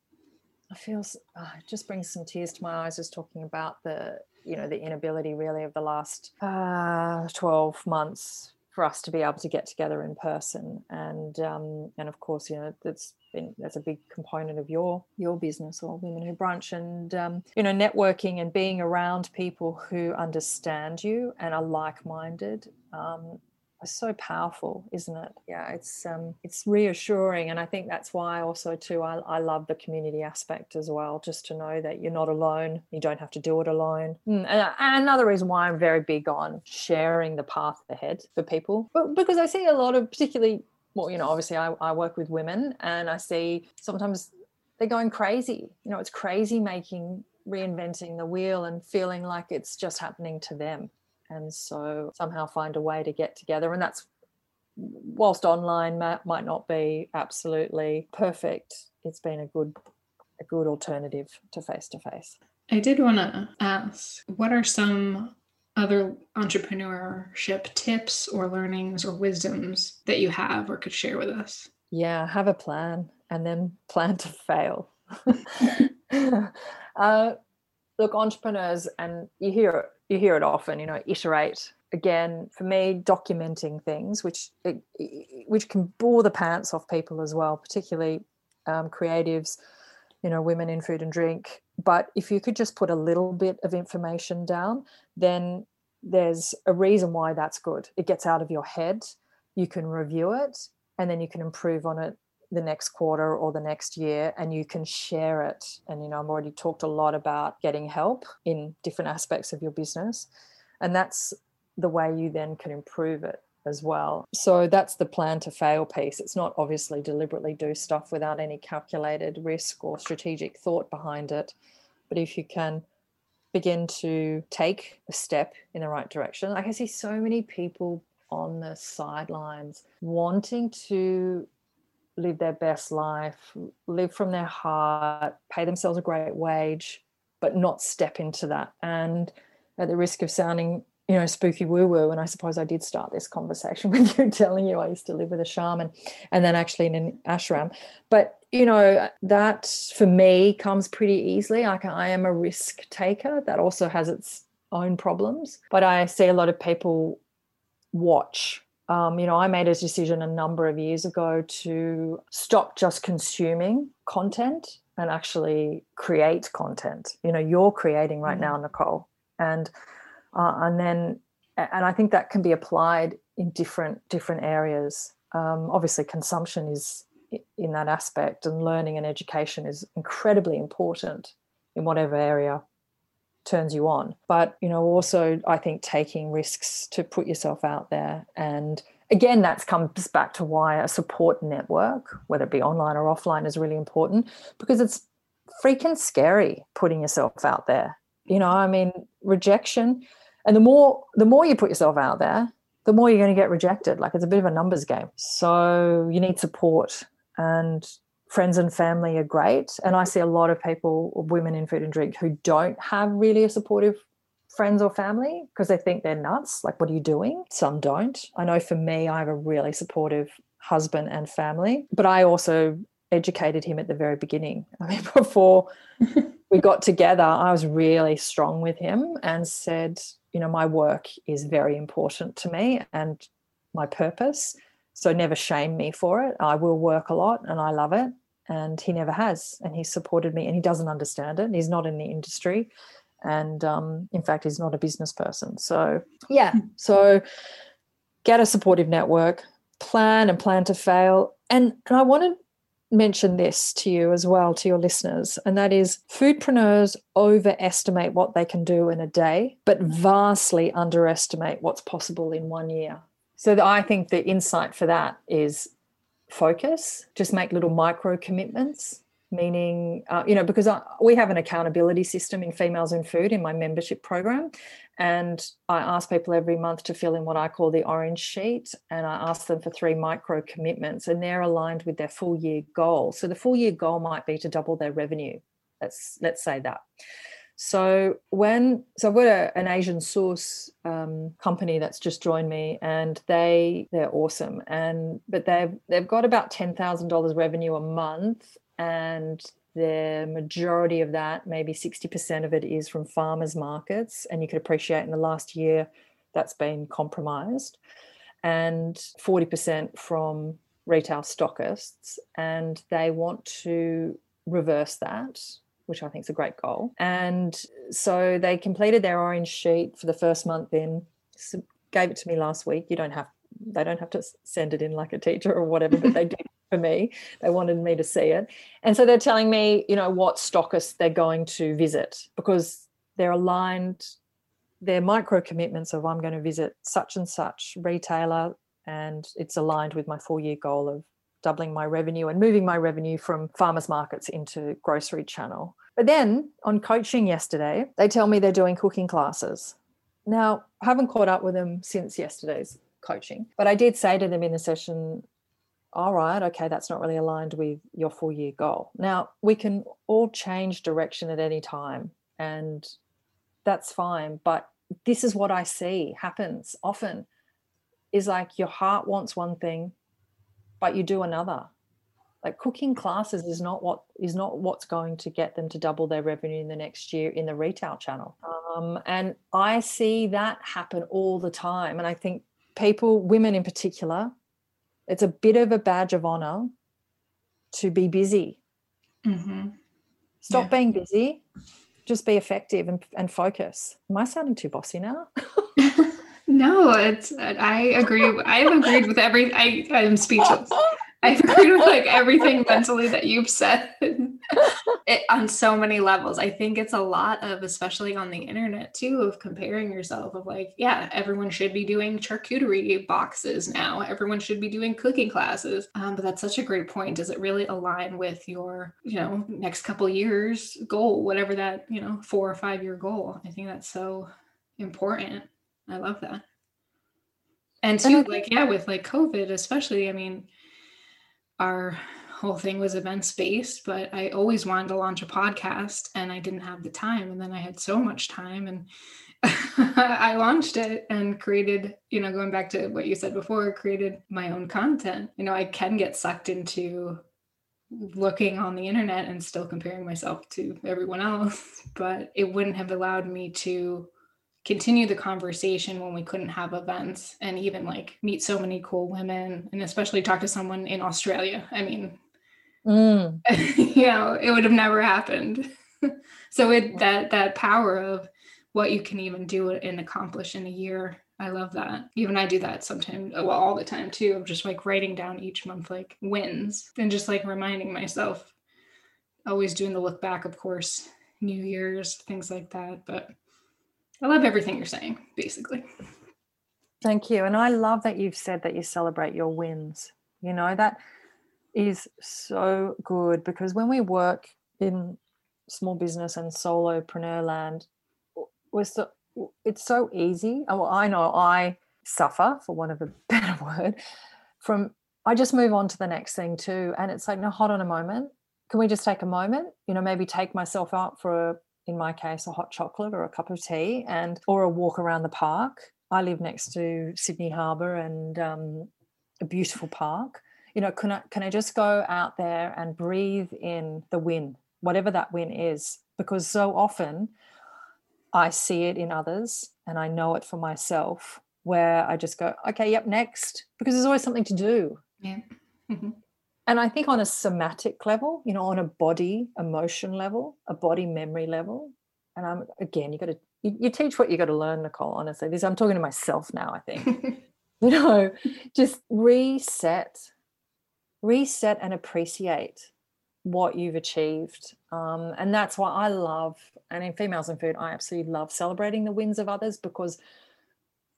I feel uh, it just brings some tears to my eyes just talking about the you know the inability really of the last uh, 12 months for us to be able to get together in person. And um, and of course you know that's been that's a big component of your your business or women who brunch. And um, you know networking and being around people who understand you and are like-minded um, so powerful isn't it yeah it's um it's reassuring and i think that's why also too I, I love the community aspect as well just to know that you're not alone you don't have to do it alone mm, and, and another reason why i'm very big on sharing the path ahead for people but because i see a lot of particularly well, you know, obviously I, I work with women and I see sometimes they're going crazy. You know, it's crazy making reinventing the wheel and feeling like it's just happening to them. And so somehow find a way to get together. And that's whilst online might not be absolutely perfect, it's been a good a good alternative to face to face. I did want to ask, what are some other entrepreneurship tips or learnings or wisdoms that you have or could share with us? Yeah, have a plan and then plan to fail. uh, look, entrepreneurs, and you hear it, you hear it often. You know, iterate. Again, for me, documenting things, which which can bore the pants off people as well, particularly um, creatives. You know, women in food and drink. But if you could just put a little bit of information down, then there's a reason why that's good. It gets out of your head, you can review it, and then you can improve on it the next quarter or the next year and you can share it. And you know i've already talked a lot about getting help in different aspects of your business and that's the way you then can improve it as well. So that's the plan to fail piece. It's not obviously deliberately do stuff without any calculated risk or strategic thought behind it but if you can begin to take a step in the right direction. Like I see so many people on the sidelines wanting to live their best life, live from their heart, pay themselves a great wage, but not step into that. And at the risk of sounding, you know, spooky woo woo, and I suppose I did start this conversation with you telling you I used to live with a shaman and then actually in an ashram. But you know that for me comes pretty easily like i am a risk taker that also has its own problems but i see a lot of people watch um, you know i made a decision a number of years ago to stop just consuming content and actually create content. You know you're creating right now nicole. And uh, and then and i think that can be applied in different different areas. Um, obviously consumption is in that aspect and learning and education is incredibly important in whatever area turns you on. But you know also i think taking risks to put yourself out there. And again that comes back to why a support network whether it be online or offline is really important because it's freaking scary putting yourself out there. You know i mean rejection and the more the more you put yourself out there the more you're going to get rejected. Like it's a bit of a numbers game. So you need support and friends and family are great. And I see a lot of people, women in food and drink, who don't have really a supportive friends or family because they think they're nuts. Like, what are you doing? Some don't. I know for me, I have a really supportive husband and family, but I also educated him at the very beginning. I mean, before we got together, I was really strong with him and said, you know, my work is very important to me and my purpose. So never shame me for it. I will work a lot and I love it. And he never has. And he supported me and he doesn't understand it. He's not in the industry. And um, in fact, he's not a business person. So, yeah. So get a supportive network, plan and plan to fail. And, and I to mention this to you as well, to your listeners, and that is foodpreneurs overestimate what they can do in a day, but vastly underestimate what's possible in one year. So I think the insight for that is focus, just make little micro commitments meaning uh, you know because I, we have an accountability system in females in food in my membership program and i ask people every month to fill in what i call the orange sheet and i ask them for three micro commitments and they're aligned with their full year goal. So the full year goal might be to double their revenue. Let's let's say that so when so I've got a, an Asian source um, company that's just joined me, and they they're awesome, and but they've they've got about ten thousand dollars revenue a month, and the majority of that, maybe 60% of it, is from farmers markets. And you could appreciate in the last year that's been compromised, and 40% from retail stockists. And they want to reverse that, which I think is a great goal. And so they completed their orange sheet for the first month in, gave it to me last week. You don't have they don't have to send it in like a teacher or whatever, but they did for me. They wanted me to see it. And so they're telling me, you know, what stockists they're going to visit because they're aligned, their micro commitments of I'm going to visit such and such retailer and it's aligned with my four year goal of doubling my revenue and moving my revenue from farmers markets into grocery channel. But then on coaching yesterday, they tell me they're doing cooking classes. Now, I haven't caught up with them since yesterday's coaching, but I did say to them in the session, all right, okay, that's not really aligned with your four year goal. Now, we can all change direction at any time, and that's fine. But this is what I see happens often is like your heart wants one thing, but you do another. Like cooking classes is not what is not what's going to get them to double their revenue in the next year in the retail channel. Um, and I see that happen all the time. And I think people, women in particular, it's a bit of a badge of honor to be busy. Mm-hmm. Stop yeah. being busy, just be effective and, and focus. Am I sounding too bossy now? no, it's I agree. I've agreed with every I I'm speechless. I agree with like everything mentally that you've said it, on so many levels. I think it's a lot of, especially on the internet too, of comparing yourself. Of like, yeah, everyone should be doing charcuterie boxes now. Everyone should be doing cooking classes. Um, but that's such a great point. Does it really align with your, you know, next couple years goal, whatever that you know, four or five year goal? I think that's so important. I love that. And too, like, yeah, with like COVID, especially. I mean our whole thing was events based, but I always wanted to launch a podcast and I didn't have the time. And then I had so much time and I launched it and created, you know, going back to what you said before, created my own content. You know, I can get sucked into looking on the internet and still comparing myself to everyone else, but it wouldn't have allowed me to continue the conversation when we couldn't have events and even like meet so many cool women and especially talk to someone in Australia. I mean, mm. you know, it would have never happened. so it that that power of what you can even do and accomplish in a year. I love that. Even I do that sometimes, well, all the time too, of just like writing down each month like wins and just like reminding myself. Always doing the look back, of course, New Year's, things like that. But I love everything you're saying, basically. Thank you. And I love that you've said that you celebrate your wins. You know, that is so good because when we work in small business and solopreneur land, we're so, it's so easy. Oh, I know I suffer, for want of a better word, from I just move on to the next thing too. And it's like, no, hold on a moment. Can we just take a moment? You know, maybe take myself out for, a, in my case, a hot chocolate or a cup of tea and or a walk around the park. I live next to Sydney Harbour and um, a beautiful park. You know, can I can I just go out there and breathe in the win, whatever that win is? Because so often I see it in others and I know it for myself where I just go, okay, yep, next, because there's always something to do. Yeah. And I think on a somatic level, you know, on a body emotion level, a body memory level, and I'm again, you got to you, you teach what you got to learn, Nicole. Honestly, this I'm talking to myself now. I think you know, just reset, reset, and appreciate what you've achieved. Um, and that's why I love, and in Females in Food, I absolutely love celebrating the wins of others because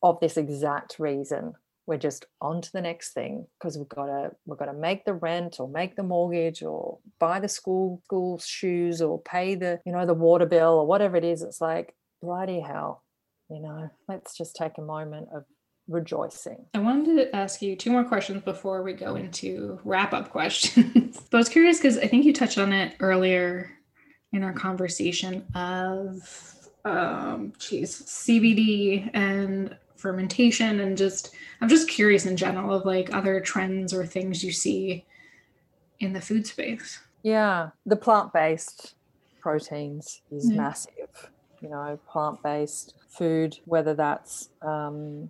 of this exact reason we're just on to the next thing because we've got to we've got to make the rent or make the mortgage or buy the school school shoes or pay the you know the water bill or whatever it is. It's like bloody hell you know? Let's just take a moment of rejoicing. I wanted to ask you two more questions before we go into wrap up questions. But i was curious because i think you touched on it earlier in our conversation of um geez cbd and fermentation and just i'm just curious in general of like other trends or things you see in the food space yeah the plant-based proteins is yeah. massive you know plant-based food whether that's um,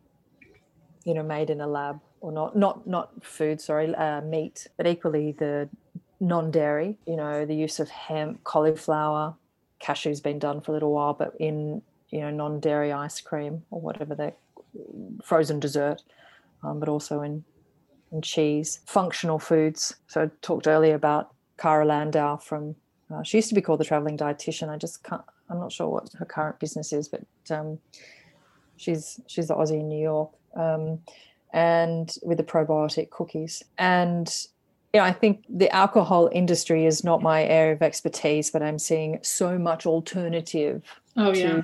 you know made in a lab or not not not food sorry uh, meat but equally the non-dairy you know the use of hemp cauliflower cashew's been done for a little while but in you know non-dairy ice cream or whatever they frozen dessert, um, but also in in cheese, functional foods. So I talked earlier about Kara Landau from. Uh, she used to be called the traveling dietitian. I just can't. I'm not sure what her current business is, but um, she's she's the Aussie in New York, um, and with the probiotic cookies. And yeah, I think the alcohol industry is not my area of expertise, but I'm seeing so much alternative oh, to yeah.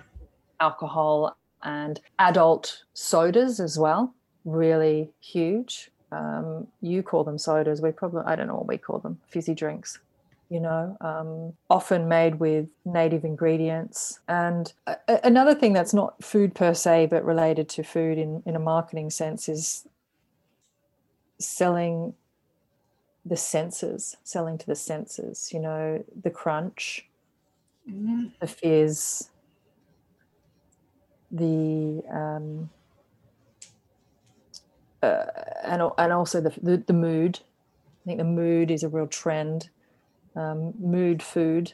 alcohol and adult sodas as well, really huge. Um, you call them sodas. We probably, I don't know what we call them, fizzy drinks, you know, um, often made with native ingredients. And a- another thing that's not food per se, but related to food in, in a marketing sense is selling the senses, selling to the senses, you know, the crunch, mm. the fizz, the um, uh, and and also the, the, the mood. I think the mood is a real trend. Um, mood food.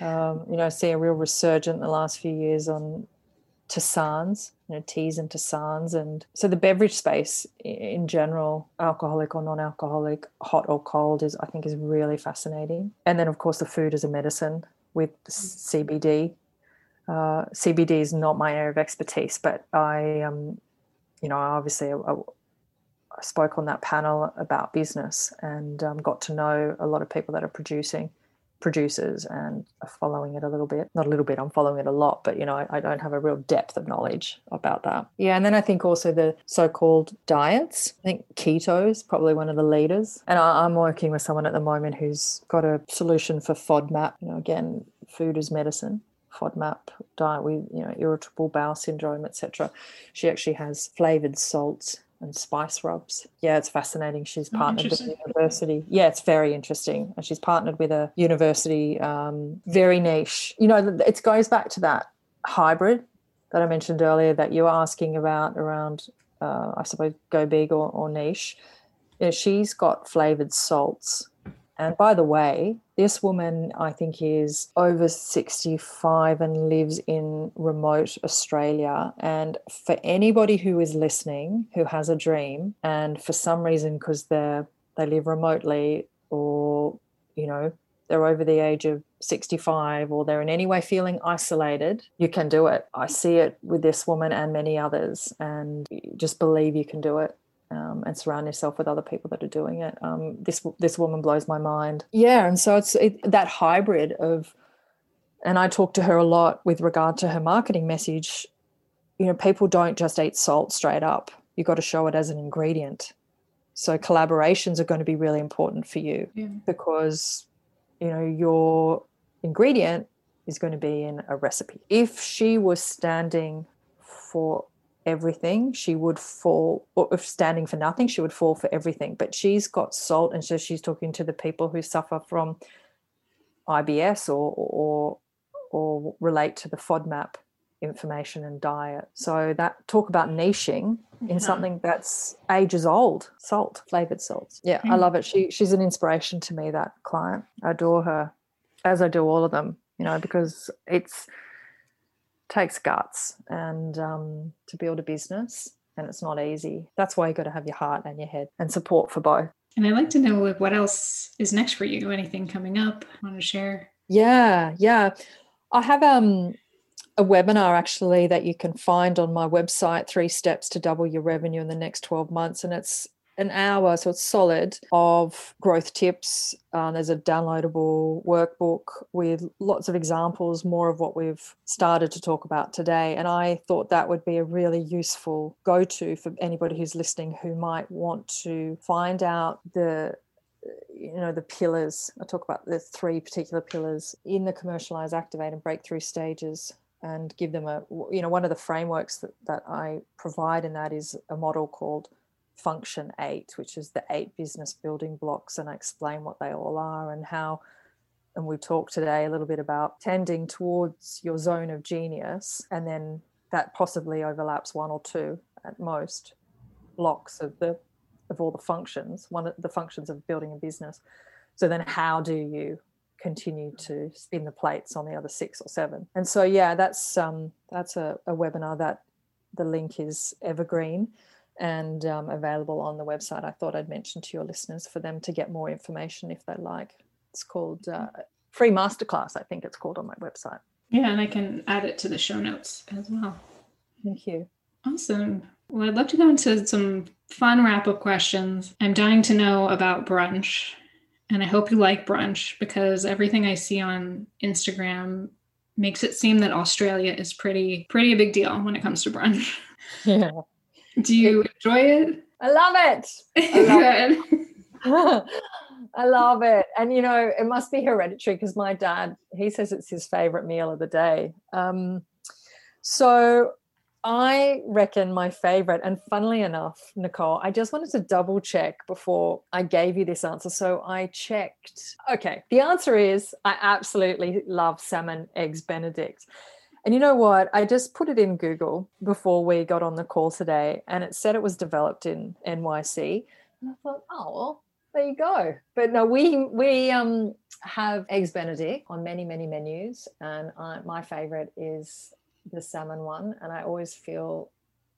Um, you know, I see a real resurgent in the last few years on tisanes, you know, teas and tisanes, and so the beverage space in general, alcoholic or non-alcoholic, hot or cold, is I think is really fascinating. And then of course the food as a medicine with CBD uh, CBD is not my area of expertise, but I, um, you know, obviously I, I, spoke on that panel about business and um, got to know a lot of people that are producing producers and following it a little bit. Not a little bit, I'm following it a lot, but you know, I, I don't have a real depth of knowledge about that. Yeah, and then I think also the so-called diets. I think keto is probably one of the leaders, and I, I'm working with someone at the moment who's got a solution for FODMAP. You know, again, food is medicine FODMAP diet with you know irritable bowel syndrome, etc. She actually has flavored salts and spice rubs. Yeah, it's fascinating. She's oh, partnered oh, with a university. Yeah, it's very interesting. And she's partnered with a university, um, very niche. You know, it goes back to that hybrid that I mentioned earlier that you were asking about around, uh, I suppose, go big or, or niche. You know, she's got flavored salts and by the way, this woman, I think, is over 65 and lives in remote Australia. And for anybody who is listening who has a dream, and for some reason, because they're they live remotely or, you know, they're over the age of 65 or they're in any way feeling isolated, you can do it. I see it with this woman and many others, and just believe you can do it um, and surround yourself with other people that are doing it. Um, this this woman blows my mind. Yeah, and so it's it, that hybrid of, and I talk to her a lot with regard to her marketing message. You know, people don't just eat salt straight up. You got to show it as an ingredient. So collaborations are going to be really important for you Yeah. because you know your ingredient is going to be in a recipe. If she was standing for everything, she would fall, or if standing for nothing, she would fall for everything. But she's got salt, and so she's talking to the people who suffer from IBS or or or relate to the FODMAP information and diet. So that talk about niching in Yeah. something that's ages old, salt, flavored salts. Yeah, I Mm. love it. She she's an inspiration to me. That client, I adore her, as I do all of them. You know, because it's takes guts and um, to build a business, and it's not easy. That's why you got to have your heart and your head and support for both. And I'd like to know like what else is next for you? Anything coming up? Want to share? Yeah, yeah. I have um a webinar actually that you can find on my website, Three Steps to Double Your Revenue in the Next 12 Months. And it's an hour, so it's solid of growth tips. Uh, there's a downloadable workbook with lots of examples, more of what we've started to talk about today. And I thought that would be a really useful go to for anybody who's listening who might want to find out the you know the pillars i talk about the three particular pillars in the commercialize activate and breakthrough stages and give them a you know one of the frameworks that, that i provide in that is a model called function eight which is the eight business building blocks and i explain what they all are and how and we talked today a little bit about tending towards your zone of genius and then that possibly overlaps one or two at most blocks of the of all the functions one of the functions of building a business. So then how do you continue to spin the plates on the other six or seven? And so yeah that's um that's a, a webinar that the link is evergreen and um, available on the website i thought i'd mention to your listeners for them to get more information if they like it's called uh, free masterclass i think it's called on my website Yeah, and I can add it to the show notes as well. thank you Awesome. Well, I'd love to go into some fun wrap up questions. I'm dying to know about brunch, and I hope you like brunch because everything I see on Instagram makes it seem that Australia is pretty pretty a big deal when it comes to brunch. yeah Do you enjoy it? i love it Good. I love it. And, you know, it must be hereditary because my dad, he says it's his favorite meal of the day. Um, so I reckon my favorite, and funnily enough, Nicole, I just wanted to double check before I gave you this answer. So I checked. Okay. The answer is I absolutely love salmon eggs Benedict. And you know what? I just put it in Google before we got on the call today, and it said it was developed in NYC. And I thought, oh well, there you go. But no, we we um have eggs Benedict on many many menus, and I, my favorite is the salmon one, and I always feel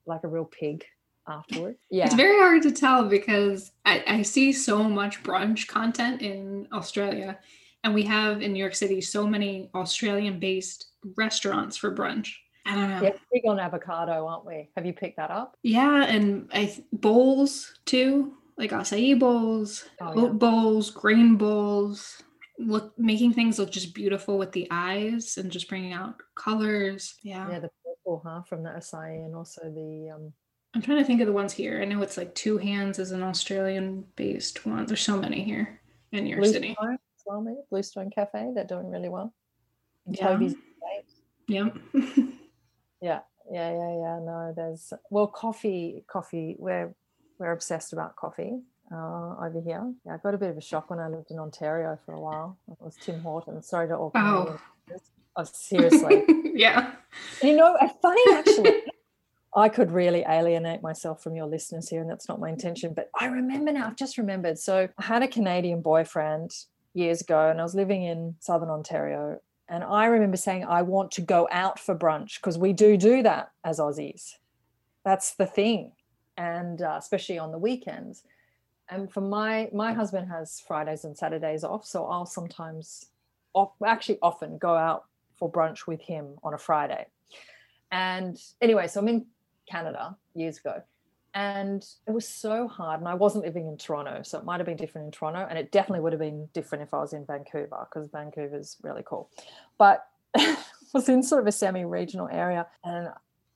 like a real pig afterward. Yeah, It's very hard to tell because I, I see so much brunch content in Australia, and we have in New York City so many Australian based restaurants for brunch. I don't know. yeah, big on avocado, aren't we? Have you picked that up? Yeah, and I th- bowls too, like acai bowls, Oh, oat bowls, grain bowls. Look, making things look just beautiful with the eyes and just bringing out colors. Yeah. Yeah, the purple, huh, from the acai, and also the um. I'm trying to think of the ones here. I know it's like Two Hands is an Australian-based one. There's so many here in New York City. Bluestone well, maybe Bluestone Cafe. They're doing really well. And Yeah. Toby's Baked. Yep. Yeah, yeah, yeah, yeah. No, there's well, coffee, coffee. We're we're obsessed about coffee uh, over here. Yeah, I got a bit of a shock when I lived in Ontario for a while. It was Tim Hortons. Sorry to all. Oh. Oh, seriously. yeah. you know, funny actually. I could really alienate myself from your listeners here, and that's not my intention. But I remember now. I've just remembered. So I had a Canadian boyfriend years ago, and I was living in Southern Ontario. And I remember saying, I want to go out for brunch because we do do that as Aussies. That's the thing. And uh, especially on the weekends. And for my, my husband has Fridays and Saturdays off. So I'll sometimes, off, actually often go out for brunch with him on a Friday. And anyway, so I'm in Canada years ago. And it was so hard. And I wasn't living in Toronto. So it might have been different in Toronto. And it definitely would have been different if I was in Vancouver because Vancouver's really cool. But it was in sort of a semi regional area. And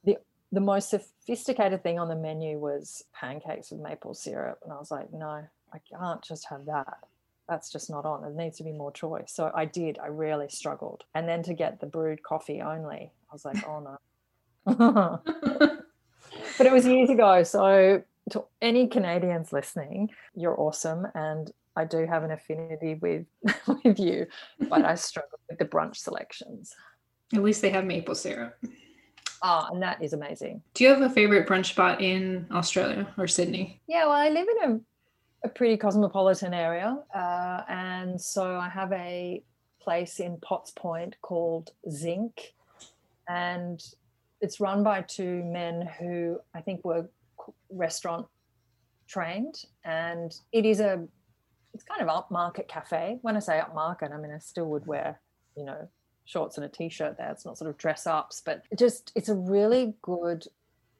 the, the most sophisticated thing on the menu was pancakes with maple syrup. And I was like, no, I can't just have that. That's just not on. There needs to be more choice. So I did. I really struggled. And then to get the brewed coffee only, I was like, oh no. but it was years ago. So to any Canadians listening, you're awesome. And I do have an affinity with with you, but I struggle with the brunch selections. At least they have maple syrup. Ah, and that is amazing. Do you have a favorite brunch spot in Australia or Sydney? Yeah, well, I live in a, a pretty cosmopolitan area, uh, and so I have a place in Potts Point called Zinc, and it's run by two men who I think were restaurant trained, and it is a it's kind of upmarket cafe. When I say upmarket, I mean I still would wear, you know, shorts and a t-shirt there. It's not sort of dress ups, but just it's a really good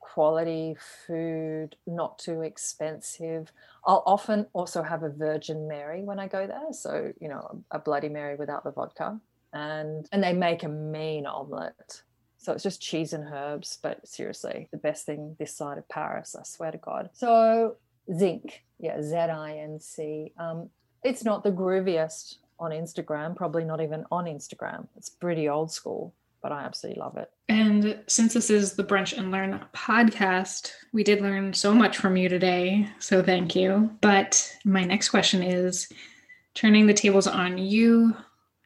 quality food, not too expensive. I'll often also have a Virgin Mary when I go there, so you know a Bloody Mary without the vodka, and and they make a mean omelette. So it's just cheese and herbs, but seriously, the best thing this side of Paris, I swear to God. So Zinc, yeah, Z I N C. Um, it's not the grooviest on Instagram, probably not even on Instagram. It's pretty old school, but I absolutely love it. And since this is the Brunch and Learn podcast, we did learn so much from you today. So thank you. But my next question is turning the tables on you.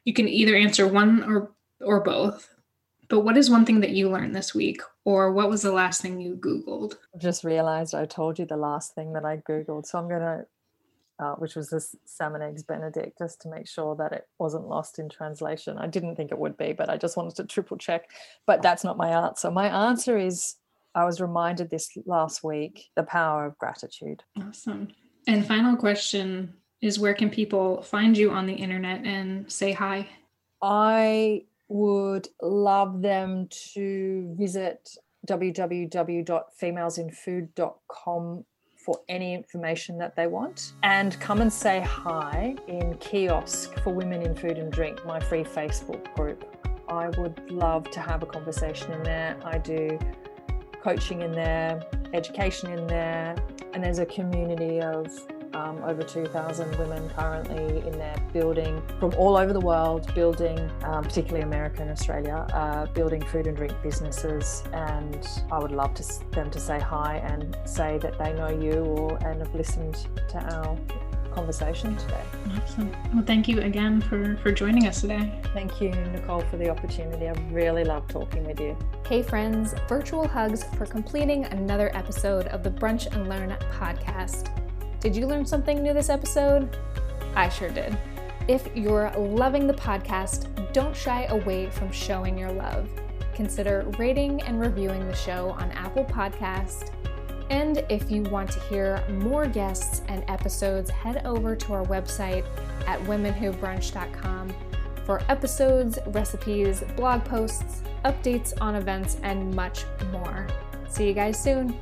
You can either answer one or or both. But what is one thing that you learned this week? Or what was the last thing you Googled? I just realized I told you the last thing that I Googled. So I'm going to uh, which was this salmon eggs benedict just to make sure that it wasn't lost in translation i didn't think it would be but i just wanted to triple check but that's not my answer my answer is i was reminded this last week the power of gratitude awesome and final question is where can people find you on the internet and say hi i would love them to visit www.femalesinfood.com for any information that they want. And come and say hi in kiosk for women in food and drink my free facebook group. I would love to have a conversation in there. I do coaching in there education in there and there's a community of um, over 2,000 women currently in there building from all over the world, building, um, particularly America and Australia, uh, building food and drink businesses. And I would love to, them to say hi and say that they know you or and have listened to our conversation today. Awesome. Well, thank you again for, for joining us today. Thank you, Nicole, for the opportunity. I really love talking with you. Hey, friends, virtual hugs for completing another episode of the Brunch and Learn podcast. Did you learn something new this episode? I sure did. If you're loving the podcast, don't shy away from showing your love. Consider rating and reviewing the show on Apple Podcast. And if you want to hear more guests and episodes, head over to our website at womenwhobrunch.com for episodes, recipes, blog posts, updates on events, and much more. See you guys soon.